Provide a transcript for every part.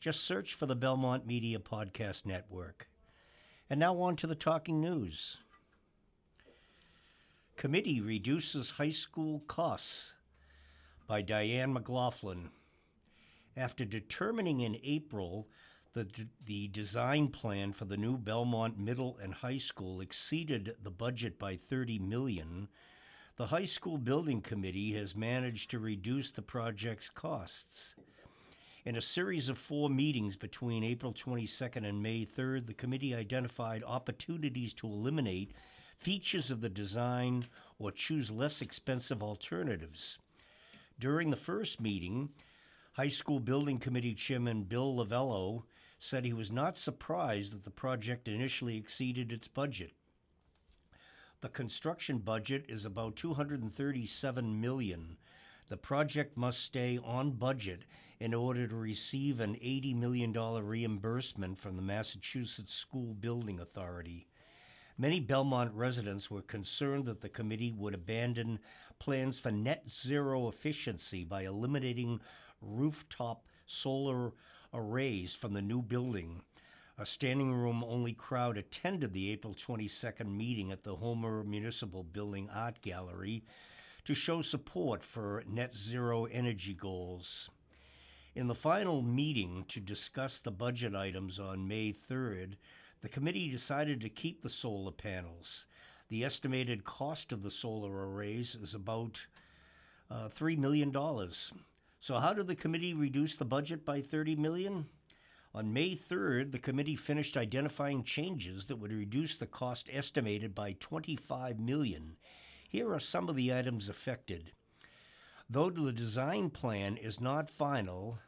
Just search for the Belmont Media Podcast Network. And now on to the talking news. Committee reduces high school costs by Diane McLaughlin. After determining in April that the design plan for the new Belmont Middle and High School exceeded the budget by 30 million, the High School Building Committee has managed to reduce the project's costs. In a series of four meetings between April 22nd and May 3rd, the committee identified opportunities to eliminate features of the design or choose less expensive alternatives. During the first meeting, High School Building Committee Chairman Bill Lovallo said he was not surprised that the project initially exceeded its budget. The construction budget is about 237 million. The project must stay on budget in order to receive an $80 million reimbursement from the Massachusetts School Building Authority. Many Belmont residents were concerned that the committee would abandon plans for net zero efficiency by eliminating rooftop solar arrays from the new building. A standing room only crowd attended the April 22nd meeting at the Homer Municipal Building Art Gallery to show support for net zero energy goals. In the final meeting to discuss the budget items on May 3rd, the committee decided to keep the solar panels. The estimated cost of the solar arrays is about uh, $3 million. So, how did the committee reduce the budget by 30 million? On May 3rd, the committee finished identifying changes that would reduce the cost estimated by 25 million here are some of the items affected. Though the design plan is not final,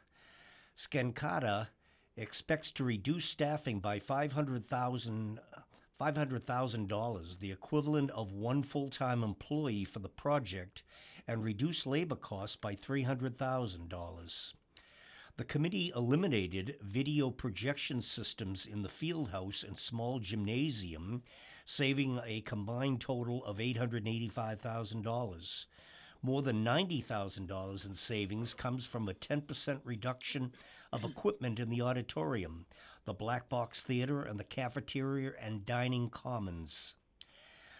Skanska expects to reduce staffing by $500,000 $500,000, the equivalent of one full time employee for the project, and reduce labor costs by $300,000. The committee eliminated video projection systems in the field house and small gymnasium, saving a combined total of $885,000. More than $90,000 in savings comes from a 10% reduction of equipment in the auditorium, the black box theater, and the cafeteria and dining commons.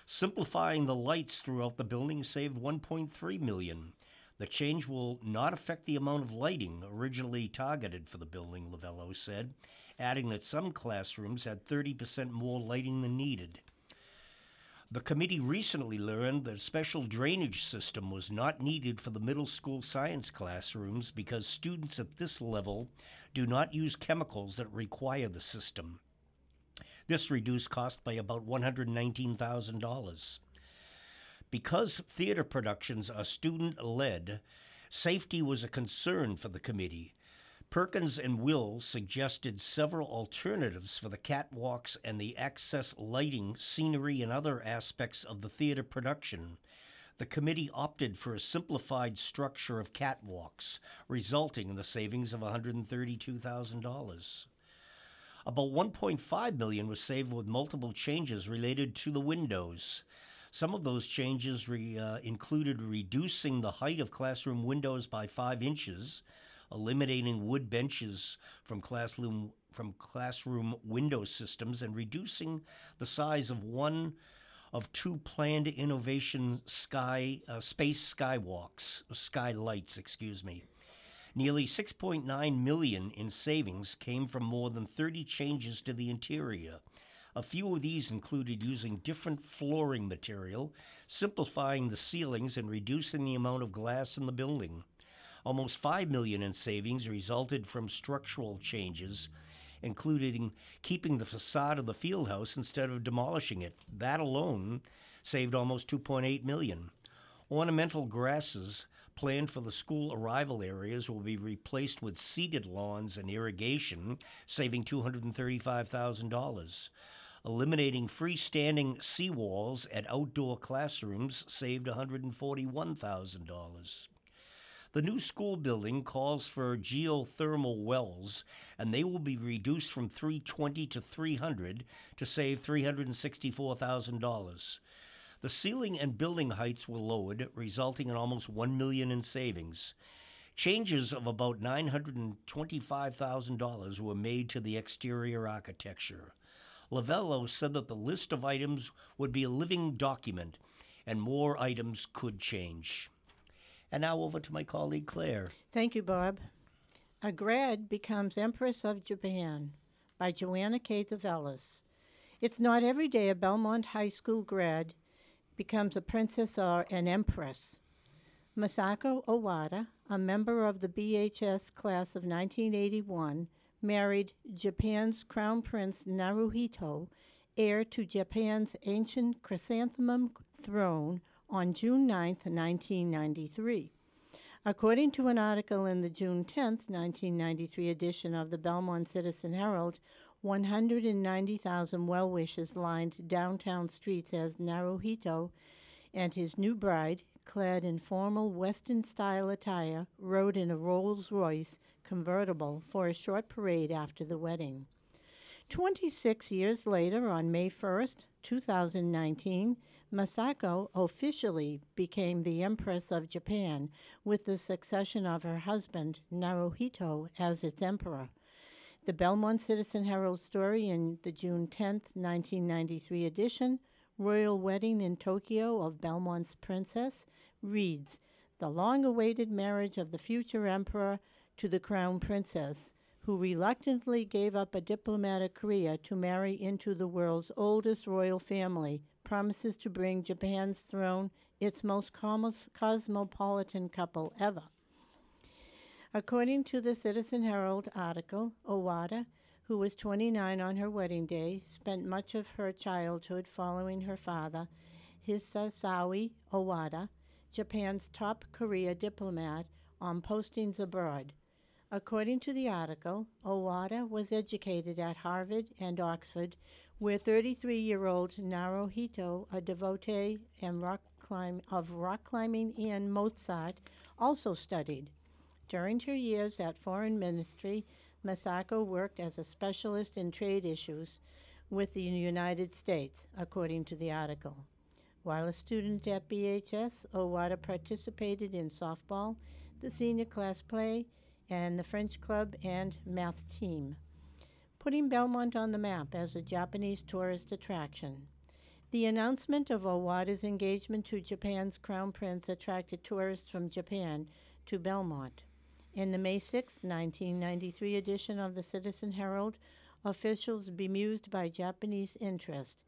Simplifying the lights throughout the building saved $1.3 million. The change will not affect the amount of lighting originally targeted for the building, Lovallo said, adding that some classrooms had 30% more lighting than needed. The committee recently learned that a special drainage system was not needed for the middle school science classrooms because students at this level do not use chemicals that require the system. This reduced cost by about $119,000. Because theater productions are student led, safety was a concern for the committee. Perkins and Will suggested several alternatives for the catwalks and the access lighting, scenery, and other aspects of the theater production. The committee opted for a simplified structure of catwalks, resulting in the savings of $132,000. About 1.5 million was saved with multiple changes related to the windows. Some of those changes re, uh, included reducing the height of classroom windows by five inches, eliminating wood benches from classroom from classroom window systems, and reducing the size of one of two planned innovation sky uh, space skywalks, skylights, excuse me. Nearly 6.9 million in savings came from more than 30 changes to the interior. A few of these included using different flooring material, simplifying the ceilings, and reducing the amount of glass in the building. Almost 5 million in savings resulted from structural changes, including keeping the facade of the field house instead of demolishing it. That alone saved almost 2.8 million. Ornamental grasses planned for the school arrival areas will be replaced with seeded lawns and irrigation, saving $235,000. Eliminating freestanding seawalls at outdoor classrooms saved $141,000. The new school building calls for geothermal wells, and they will be reduced from 320 to 300 to save $364,000. The ceiling and building heights were lowered, resulting in almost 1 million in savings. Changes of about $925,000 were made to the exterior architecture. Lovallo said that the list of items would be a living document and more items could change. And now over to my colleague Claire. Thank you, Bob. A grad becomes Empress of Japan by Joanna K. Tzouvelis. It's not every day a Belmont High School grad becomes a princess or an empress. Masako Owada, a member of the BHS class of 1981, married Japan's Crown Prince Naruhito, heir to Japan's ancient chrysanthemum throne, on June 9, 1993. According to an article in the June 10, 1993 edition of the Belmont Citizen Herald, 190,000 well wishers lined downtown streets as Naruhito and his new bride, clad in formal Western style attire, rode in a Rolls Royce convertible for a short parade after the wedding. 26 years later, on May 1st, 2019, Masako officially became the Empress of Japan with the succession of her husband, Naruhito, as its emperor. The Belmont Citizen Herald story in the June 10, 1993 edition, Royal Wedding in Tokyo of Belmont's Princess, reads The long awaited marriage of the future emperor to the crown princess, who reluctantly gave up a diplomatic career to marry into the world's oldest royal family, promises to bring Japan's throne its most cosmopolitan couple ever. According to the Citizen Herald article, Owada, who was 29 on her wedding day, spent much of her childhood following her father, Hisashi Owada, Japan's top career diplomat, on postings abroad. According to the article, Owada was educated at Harvard and Oxford, where 33 year old Naruhito, a devotee and rock climb, of rock climbing and Mozart, also studied. During her years at Foreign Ministry, Masako worked as a specialist in trade issues with the United States, according to the article. While a student at BHS, Owada participated in softball, the senior class play, and the French club and math team, putting Belmont on the map as a Japanese tourist attraction. The announcement of Owada's engagement to Japan's Crown Prince attracted tourists from Japan to Belmont. In the May 6, 1993 edition of the Citizen Herald, officials bemused by Japanese interest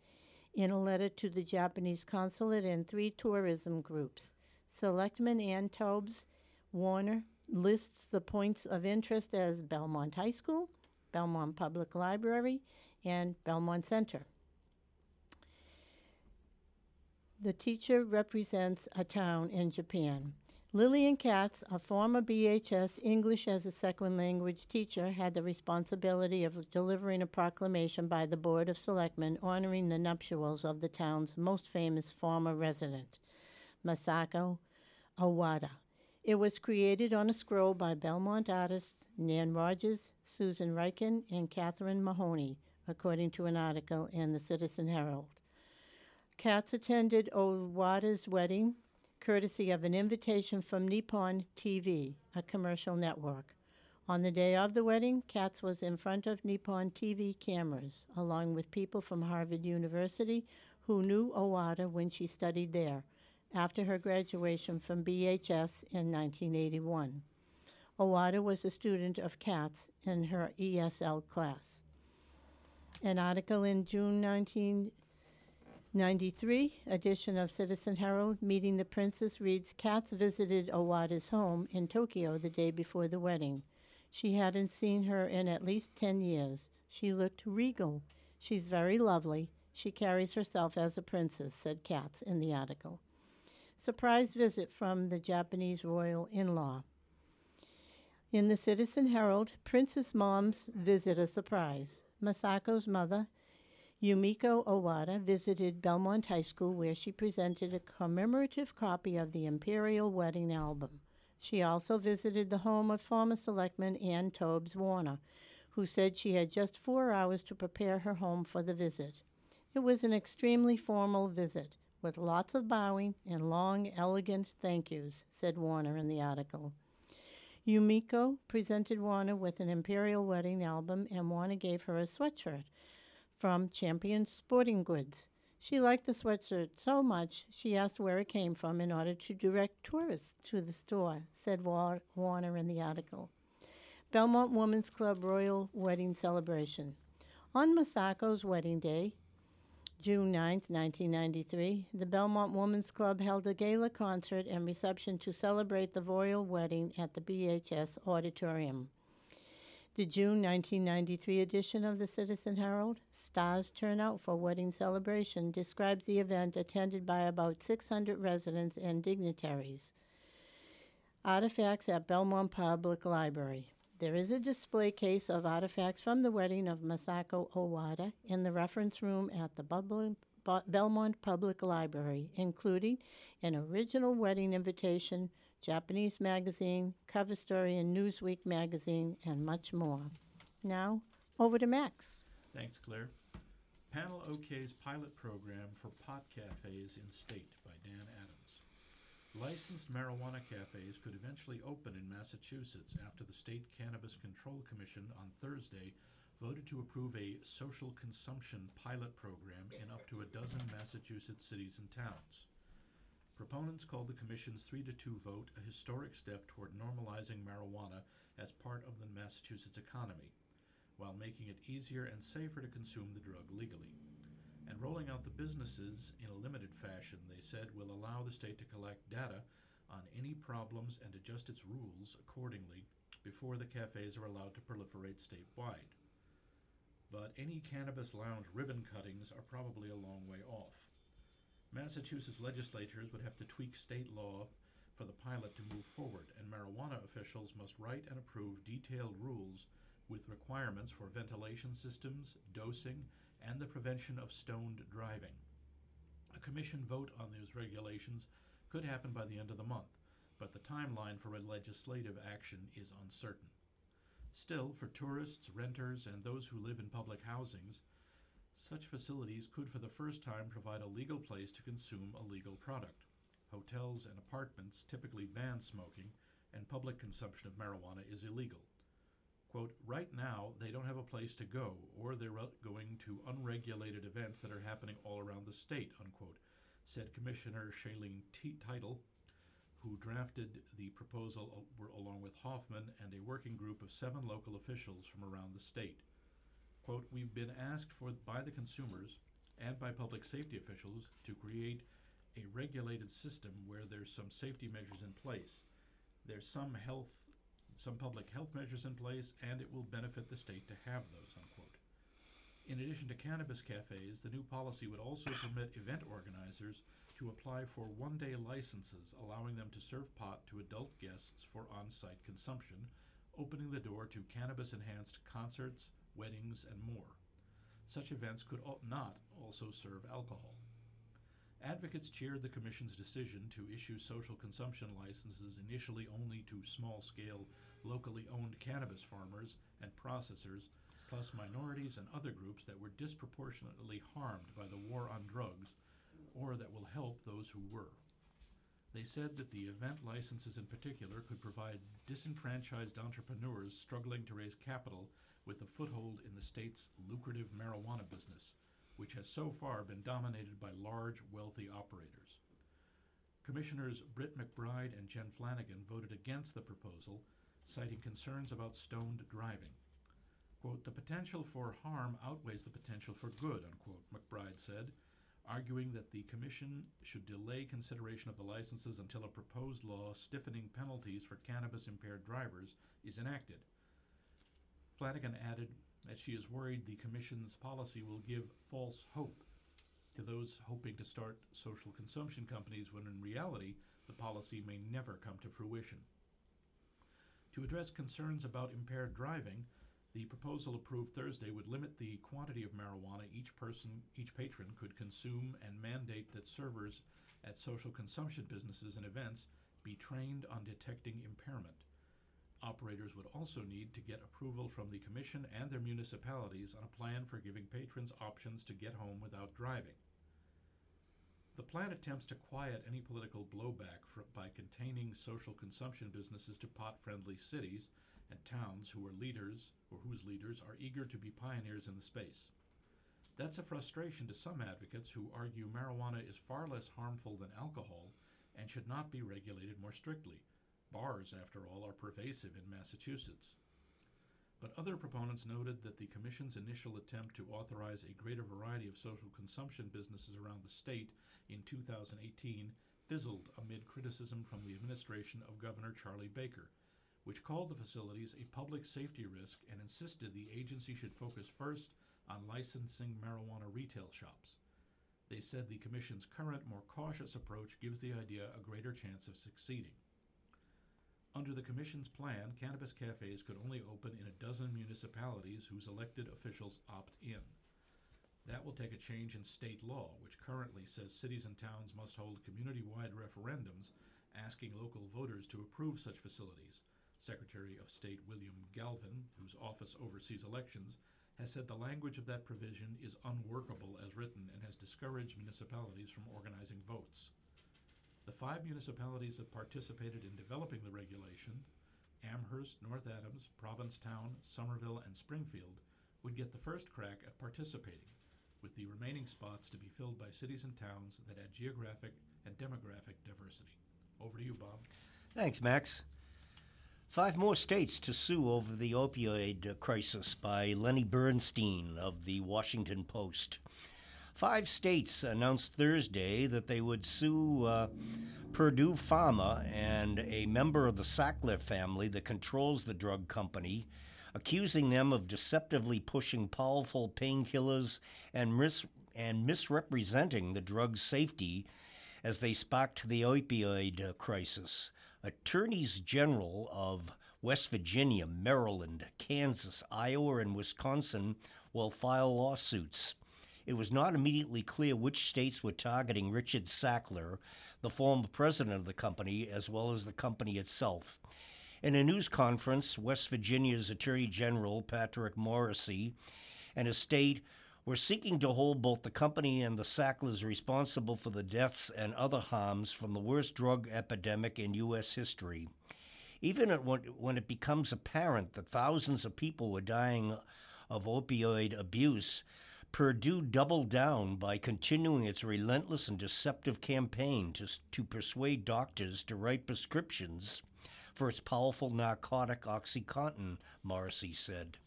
in a letter to the Japanese consulate and three tourism groups. Selectman Ann Tobes Warner lists the points of interest as Belmont High School, Belmont Public Library, and Belmont Center. The teacher represents a town in Japan. Lillian Katz, a former BHS English as a Second Language teacher, had the responsibility of delivering a proclamation by the Board of Selectmen honoring the nuptials of the town's most famous former resident, Masako Owada. It was created on a scroll by Belmont artists Nan Rogers, Susan Riken, and Catherine Mahoney, according to an article in the Citizen Herald. Katz attended Owada's wedding courtesy of an invitation from Nippon TV, a commercial network. On the day of the wedding, Katz was in front of Nippon TV cameras, along with people from Harvard University who knew Owada when she studied there after her graduation from BHS in 1981. Owada was a student of Katz in her ESL class. An article in June 19 93 edition of Citizen Herald, Meeting the Princess, reads Katz visited Owada's home in Tokyo the day before the wedding. She hadn't seen her in at least 10 years. She looked regal. She's very lovely. She carries herself as a princess, said Katz in the article. Surprise visit from the Japanese royal in law. In the Citizen Herald, Princess Mom's visit a surprise. Masako's mother, Yumiko Owada, visited Belmont High School where she presented a commemorative copy of the Imperial Wedding album. She also visited the home of former selectman Ann Tobes Warner, who said she had just four hours to prepare her home for the visit. It was an extremely formal visit, with lots of bowing and long, elegant thank yous, said Warner in the article. Yumiko presented Warner with an Imperial Wedding album, and Warner gave her a sweatshirt from Champion Sporting Goods. She liked the sweatshirt so much she asked where it came from in order to direct tourists to the store, said Warner in the article. Belmont Women's Club Royal Wedding Celebration. On Masako's wedding day, June 9, 1993, the Belmont Women's Club held a gala concert and reception to celebrate the royal wedding at the BHS Auditorium. The June 1993 edition of the Citizen Herald, Stars Turn Out for Wedding Celebration, describes the event attended by about 600 residents and dignitaries. Artifacts at Belmont Public Library. There is a display case of artifacts from the wedding of Masako Owada in the reference room at the Bubble, Belmont Public Library, including an original wedding invitation, Japanese magazine, cover story in Newsweek magazine, and much more. Now, over to Max. Thanks, Claire. Panel OK's pilot program for pot cafes in state by Dan Adams. Licensed marijuana cafes could eventually open in Massachusetts after the State Cannabis Control Commission on Thursday voted to approve a social consumption pilot program in up to a dozen Massachusetts cities and towns. Proponents called the Commission's 3 to 2 vote a historic step toward normalizing marijuana as part of the Massachusetts economy, while making it easier and safer to consume the drug legally and rolling out the businesses in a limited fashion, they said, will allow the state to collect data on any problems and adjust its rules accordingly before the cafes are allowed to proliferate statewide. But any cannabis lounge ribbon cuttings are probably a long way off. Massachusetts legislatures would have to tweak state law for the pilot to move forward, and marijuana officials must write and approve detailed rules with requirements for ventilation systems, dosing, and the prevention of stoned driving. A commission vote on those regulations could happen by the end of the month, but the timeline for legislative action is uncertain. Still, for tourists, renters, and those who live in public housings, such facilities could for the first time provide a legal place to consume a legal product. Hotels and apartments typically ban smoking, and public consumption of marijuana is illegal. Quote, right now, they don't have a place to go, or they're going to unregulated events that are happening all around the state, unquote, said Commissioner Shaleen T- Title, who drafted the proposal along with Hoffman and a working group of seven local officials from around the state. Quote, we've been asked for by the consumers and by public safety officials to create a regulated system where there's some safety measures in place. There's some health some public health measures in place, and it will benefit the state to have those, unquote. In addition to cannabis cafes, the new policy would also permit event organizers to apply for one day licenses, allowing them to serve pot to adult guests for on site consumption, opening the door to cannabis enhanced concerts, weddings, and more. Such events could not also serve alcohol. Advocates cheered the Commission's decision to issue social consumption licenses initially only to small scale, locally owned cannabis farmers and processors, plus minorities and other groups that were disproportionately harmed by the war on drugs or that will help those who were. They said that the event licenses in particular could provide disenfranchised entrepreneurs struggling to raise capital with a foothold in the state's lucrative marijuana business which has so far been dominated by large, wealthy operators. Commissioners Britt McBride and Jen Flanagan voted against the proposal, citing concerns about stoned driving. Quote, the potential for harm outweighs the potential for good, unquote, McBride said, arguing that the Commission should delay consideration of the licenses until a proposed law stiffening penalties for cannabis impaired drivers is enacted. Flanagan added, that she is worried the Commission's policy will give false hope. to those hoping to start social consumption companies when in reality the policy may never come to fruition. To address concerns about impaired driving, the proposal approved Thursday would limit the quantity of marijuana each person, each patron could consume and mandate that servers at social consumption businesses and events be trained on detecting impairment. Operators would also need to get approval from the commission and their municipalities on a plan for giving patrons options to get home without driving. The plan attempts to quiet any political blowback fr- by containing social consumption businesses to pot friendly cities and towns who are leaders or whose leaders are eager to be pioneers in the space. That's a frustration to some advocates who argue marijuana is far less harmful than alcohol and should not be regulated more strictly. Bars, after all, are pervasive in Massachusetts. But other proponents noted that the Commission's initial attempt to authorize a greater variety of social consumption businesses around the state in 2018 fizzled amid criticism from the administration of Governor Charlie Baker, which called the facilities a public safety risk and insisted the agency should focus first on licensing marijuana retail shops. They said the Commission's current, more cautious approach gives the idea a greater chance of succeeding. Under the Commission's plan, cannabis cafes could only open in a dozen municipalities whose elected officials opt in. That will take a change in state law, which currently says cities and towns must hold community wide referendums asking local voters to approve such facilities. Secretary of State William Galvin, whose office oversees elections, has said the language of that provision is unworkable as written and has discouraged municipalities from organizing votes. The five municipalities that participated in developing the regulation, Amherst, North Adams, Provincetown, Somerville, and Springfield, would get the first crack at participating, with the remaining spots to be filled by cities and towns that add geographic and demographic diversity. Over to you, Bob. Thanks, Max. Five more states to sue over the opioid crisis by Lenny Bernstein of the Washington Post. Five states announced Thursday that they would sue uh, Purdue Pharma and a member of the Sackler family that controls the drug company, accusing them of deceptively pushing powerful painkillers and, mis- and misrepresenting the drug's safety as they sparked the opioid uh, crisis. Attorneys General of West Virginia, Maryland, Kansas, Iowa, and Wisconsin will file lawsuits. It was not immediately clear which states were targeting Richard Sackler, the former president of the company, as well as the company itself. In a news conference, West Virginia's Attorney General Patrick Morrisey and his state were seeking to hold both the company and the Sacklers responsible for the deaths and other harms from the worst drug epidemic in U.S. history. Even when it becomes apparent that thousands of people were dying of opioid abuse, Purdue doubled down by continuing its relentless and deceptive campaign to, to persuade doctors to write prescriptions for its powerful narcotic Oxycontin, Morrisey said.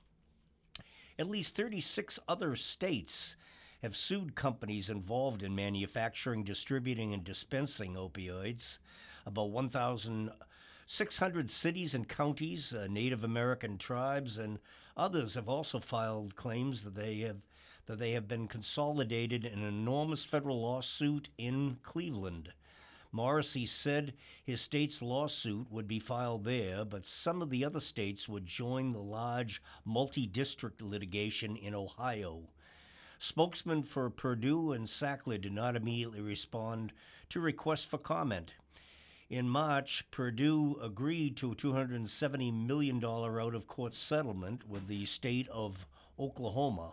At least 36 other states have sued companies involved in manufacturing, distributing, and dispensing opioids. About 1,600 cities and counties, uh, Native American tribes, and others have also filed claims that they have that they have been consolidated in an enormous federal lawsuit in Cleveland. Morrisey said his state's lawsuit would be filed there, but some of the other states would join the large multi district litigation in Ohio. Spokesman for Purdue and Sackler did not immediately respond to requests for comment. In March, Purdue agreed to a $270 million out of court settlement with the state of Oklahoma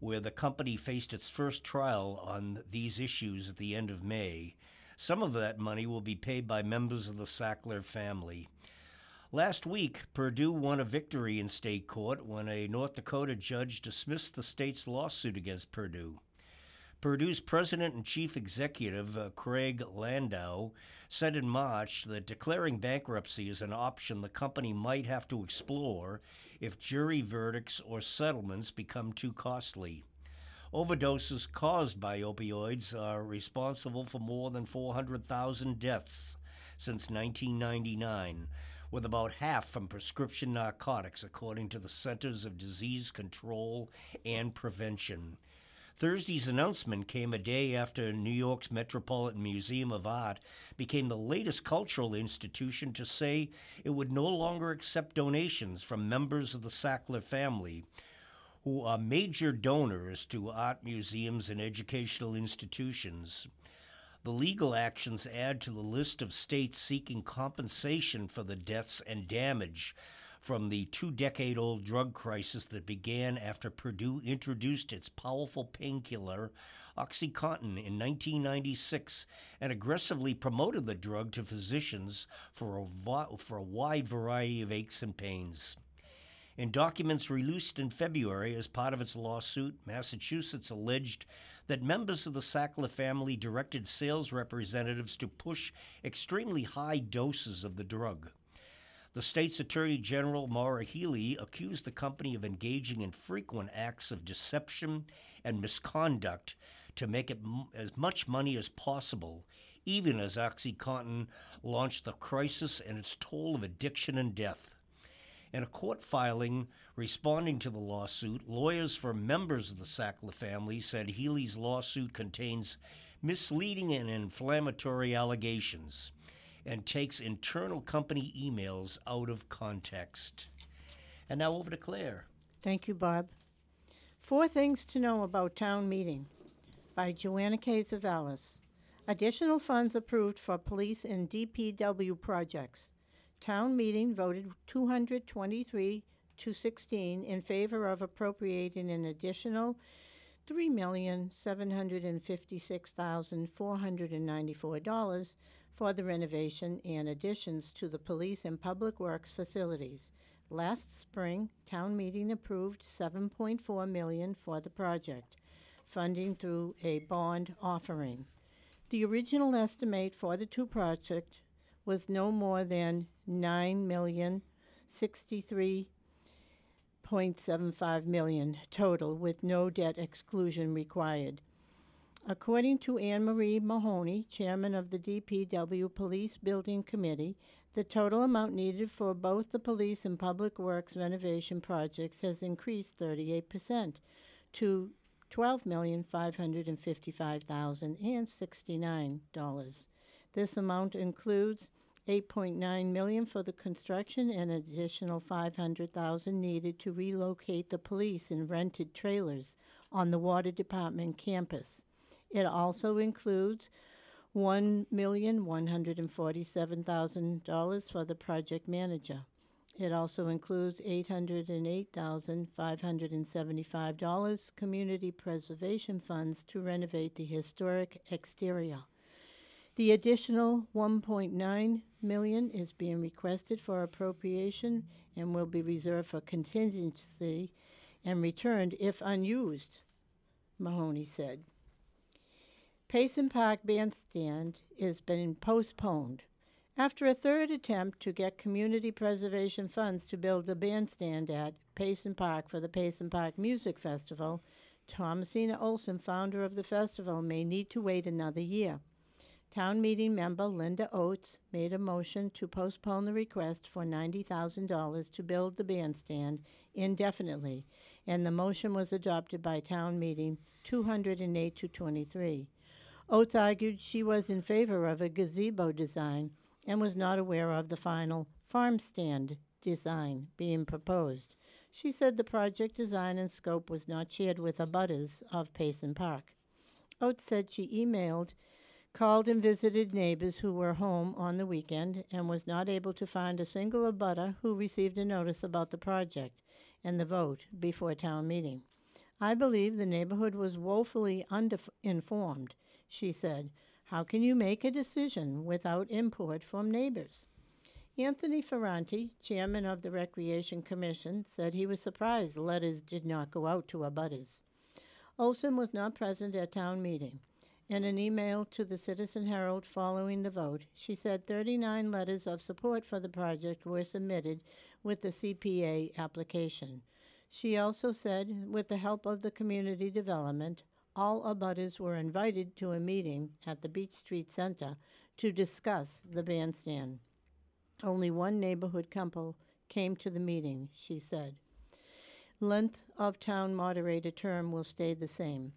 where the company faced its first trial on these issues at the end of May. Some of that money will be paid by members of the Sackler family. Last week, Purdue won a victory in state court when a North Dakota judge dismissed the state's lawsuit against Purdue. Purdue's president and chief executive, uh, Craig Landau, said in March that declaring bankruptcy is an option the company might have to explore if jury verdicts or settlements become too costly. Overdoses caused by opioids are responsible for more than 400,000 deaths since 1999, with about half from prescription narcotics, according to the Centers of Disease Control and Prevention. Thursday's announcement came a day after New York's Metropolitan Museum of Art became the latest cultural institution to say it would no longer accept donations from members of the Sackler family, who are major donors to art museums and educational institutions. The legal actions add to the list of states seeking compensation for the deaths and damage from the two decade old drug crisis that began after Purdue introduced its powerful painkiller, Oxycontin, in 1996 and aggressively promoted the drug to physicians for a, for a wide variety of aches and pains. In documents released in February as part of its lawsuit, Massachusetts alleged that members of the Sackler family directed sales representatives to push extremely high doses of the drug. The state's Attorney General Maura Healey accused the company of engaging in frequent acts of deception and misconduct to make it m- as much money as possible, even as OxyContin launched the crisis and its toll of addiction and death. In a court filing responding to the lawsuit, lawyers for members of the Sackler family said Healey's lawsuit contains misleading and inflammatory allegations and takes internal company emails out of context. And now over to Claire. Thank you, Bob. Four things to know about town meeting by Joanna K. Tzouvelis. Additional funds approved for police and DPW projects. Town meeting voted 223 to 16 in favor of appropriating an additional $3,756,494 for the renovation and additions to the police and public works facilities. Last spring, town meeting approved 7.4 million for the project, funding through a bond offering. The original estimate for the two projects was no more than 9 million 63 0.75 million total with no debt exclusion required. According to Anne Marie Mahoney, chairman of the DPW Police Building Committee, the total amount needed for both the police and public works renovation projects has increased 38% to $12,555,069. This amount includes 8.9 million for the construction and additional 500,000 needed to relocate the police in rented trailers on the water department campus. It also includes $1,147,000 for the project manager. It also includes $808,575 community preservation funds to renovate the historic exterior. The additional 1.9 million is being requested for appropriation and will be reserved for contingency and returned if unused, Mahoney said. Payson Park Bandstand is being postponed. After a third attempt to get community preservation funds to build a bandstand at Payson Park for the Payson Park Music Festival, Thomasina Olson, founder of the festival, may need to wait another year. Town meeting member Linda Oates made a motion to postpone the request for $90,000 to build the bandstand indefinitely, and the motion was adopted by town meeting 208 to 23. Oates argued she was in favor of a gazebo design and was not aware of the final farm stand design being proposed. She said the project design and scope was not shared with abutters of Payson Park. Oates said she emailed called and visited neighbors who were home on the weekend and was not able to find a single abutter who received a notice about the project and the vote before town meeting. I believe the neighborhood was woefully underinformed, she said. How can you make a decision without input from neighbors? Anthony Ferranti, chairman of the Recreation Commission, said he was surprised letters did not go out to abutters. Olson was not present at town meeting. In an email to the Citizen Herald following the vote, she said 39 letters of support for the project were submitted with the CPA application. She also said, with the help of the community development, all abutters were invited to a meeting at the Beach Street Center to discuss the bandstand. Only one neighborhood couple came to the meeting, she said. Length of town moderator term will stay the same.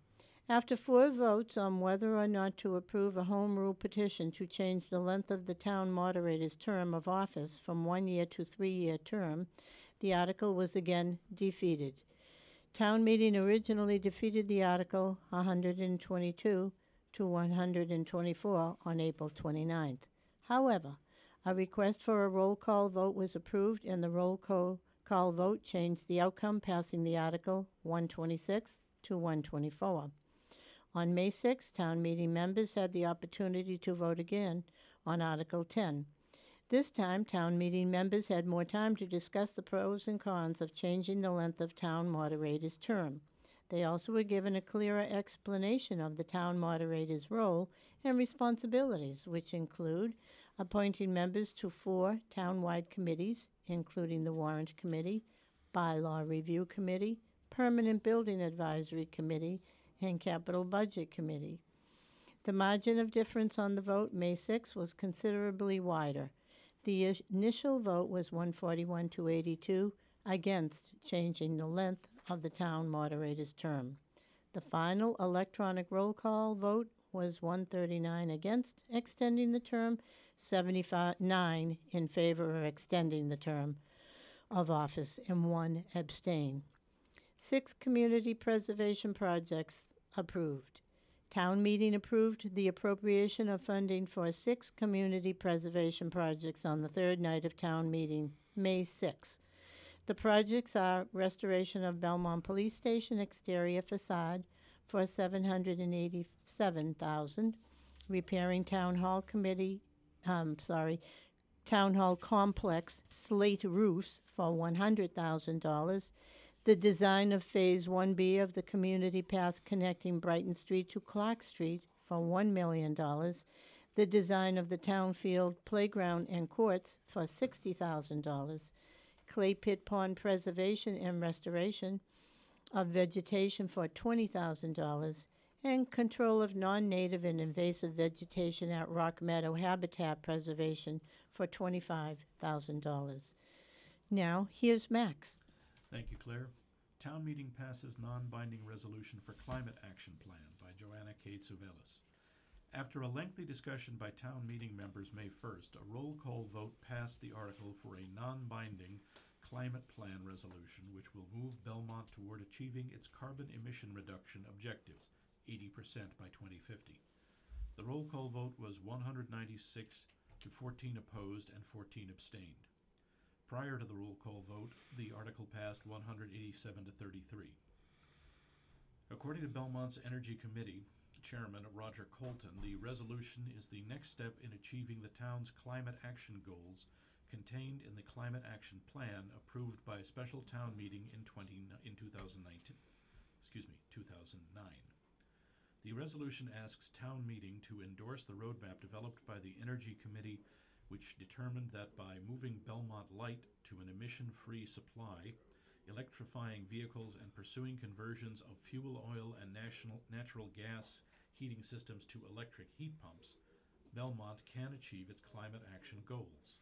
After four votes on whether or not to approve a home rule petition to change the length of the town moderator's term of office from one year to three year term, the article was again defeated. Town meeting originally defeated the article 122 to 124 on April 29th. However, a request for a roll call vote was approved, and the roll call, vote changed the outcome, passing the article 126 to 124. On May 6, town meeting members had the opportunity to vote again on Article 10. This time, town meeting members had more time to discuss the pros and cons of changing the length of town moderator's term. They also were given a clearer explanation of the town moderator's role and responsibilities, which include appointing members to four townwide committees, including the Warrant Committee, Bylaw Review Committee, Permanent Building Advisory Committee, and Capital Budget Committee. The margin of difference on the vote, May 6, was considerably wider. The initial vote was 141 to 82 against changing the length of the town moderator's term. The final electronic roll call vote was 139 against extending the term, 79 in favor of extending the term of office, and one abstain. Six community preservation projects approved. Town meeting approved the appropriation of funding for six community preservation projects on the third night of town meeting, May 6. The projects are restoration of Belmont Police Station exterior facade for 787,000, repairing Town Hall Committee, um, sorry, Town Hall Complex slate roofs for $100,000, the design of Phase 1B of the community path connecting Brighton Street to Clark Street for $1 million, the design of the town field playground and courts for $60,000, clay pit pond preservation and restoration of vegetation for $20,000, and control of non-native and invasive vegetation at Rock Meadow Habitat Preservation for $25,000. Now, here's Max. Thank you, Claire. Town meeting passes non-binding resolution for climate action plan by Joanna K. Tzouvelis. After a lengthy discussion by town meeting members May 1st, a roll call vote passed the article for a non-binding climate plan resolution which will move Belmont toward achieving its carbon emission reduction objectives, 80% by 2050. The roll call vote was 196 to 14 opposed and 14 abstained. Prior to the roll call vote, the article passed 187 to 33. According to Belmont's Energy Committee Chairman Roger Colton, the resolution is the next step in achieving the town's climate action goals contained in the Climate Action Plan approved by a special town meeting in 20, in 2019. Excuse me, 2009. The resolution asks town meeting to endorse the roadmap developed by the Energy Committee which determined that by moving Belmont Light to an emission-free supply, electrifying vehicles and pursuing conversions of fuel oil and national, natural gas heating systems to electric heat pumps, Belmont can achieve its climate action goals.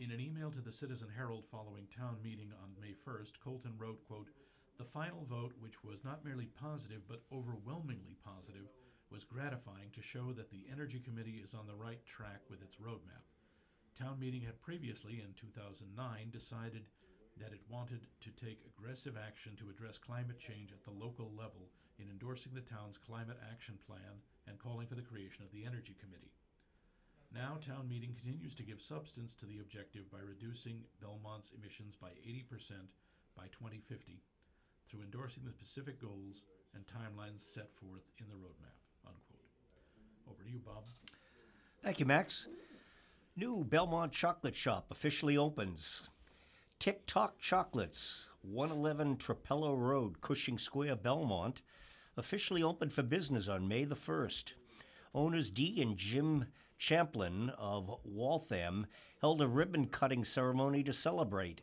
In an email to the Citizen Herald following town meeting on May 1st, Colton wrote, quote, The final vote, which was not merely positive but overwhelmingly positive, was gratifying to show that the Energy Committee is on the right track with its roadmap. Town meeting had previously, in 2009, decided that it wanted to take aggressive action to address climate change at the local level in endorsing the town's climate action plan and calling for the creation of the Energy Committee. Now, town meeting continues to give substance to the objective by reducing Belmont's emissions by 80% by 2050 through endorsing the specific goals and timelines set forth in the roadmap. Unquote. Over to you, Bob. Thank you, Max. New Belmont Chocolate Shop officially opens. TikTok Chocolates, 111 Trapelo Road, Cushing Square, Belmont, officially opened for business on May the 1st. Owners Dee and Jim Champlin of Waltham held a ribbon cutting ceremony to celebrate.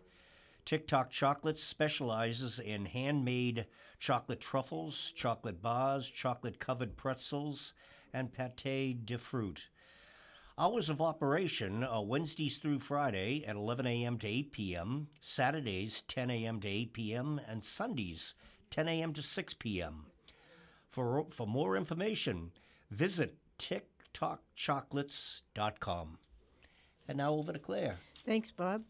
TikTok Chocolates specializes in handmade chocolate truffles, chocolate bars, chocolate covered pretzels, and pate de fruit. Hours of operation are Wednesdays through Friday at 11 a.m. to 8 p.m., Saturdays 10 a.m. to 8 p.m., and Sundays 10 a.m. to 6 p.m. For, for more information, visit ticktockchocolates.com. And now over to Claire. Thanks, Bob.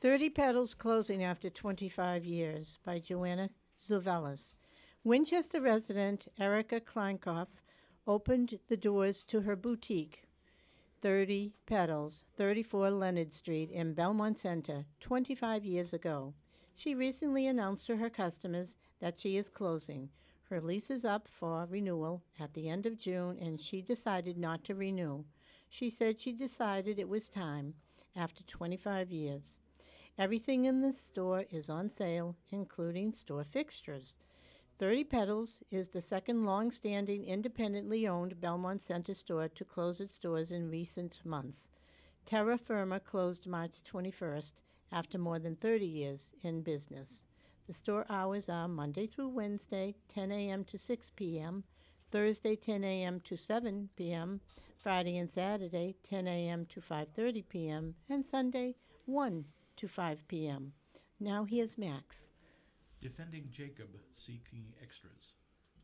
30 Petals Closing After 25 Years by Joanna Tzouvelis. Winchester resident Erica Kleinkoff opened the doors to her boutique, 30 Petals, 34 Leonard Street in Belmont Center, 25 years ago. She recently announced to her customers that she is closing. Her lease is up for renewal at the end of June, and she decided not to renew. She said she decided it was time after 25 years. Everything in the store is on sale, including store fixtures. 30 Petals is the second long standing independently owned Belmont Center store to close its doors in recent months. Terra Firma closed March 21st after more than 30 years in business. The store hours are Monday through Wednesday, 10 a.m. to 6 p.m., Thursday 10 a.m. to 7 p.m., Friday and Saturday 10 a.m. to 5:30 p.m., and Sunday 1 to 5 p.m. Now here's Max. Defending Jacob seeking extras.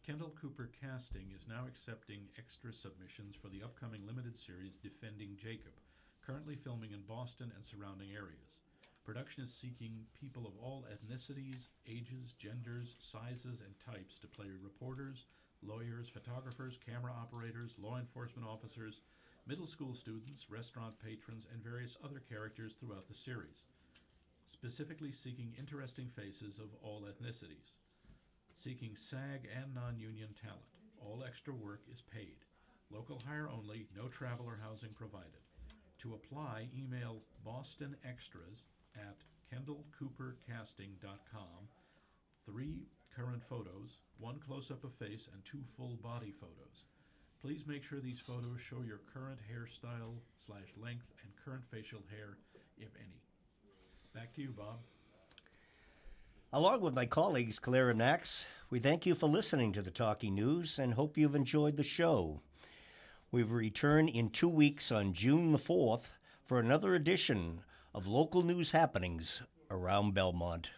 Kendall Cooper Casting is now accepting extra submissions for the upcoming limited series Defending Jacob, currently filming in Boston and surrounding areas. Production is seeking people of all ethnicities, ages, genders, sizes, and types to play reporters, lawyers, photographers, camera operators, law enforcement officers, middle school students, restaurant patrons, and various other characters throughout the series specifically seeking interesting faces of all ethnicities. Seeking SAG and non union talent. All extra work is paid. Local hire only, no travel or housing provided. To apply, email Boston Extras at kendallcoopercasting.com. Three current photos, one close up of face, and two full body photos. Please make sure these photos show your current hairstyle slash length and current facial hair, if any. Back to you, Bob. Along with my colleagues, Claire and Max, we thank you for listening to the Talking News and hope you've enjoyed the show. We return in two weeks on June the 4th for another edition of local news happenings around Belmont.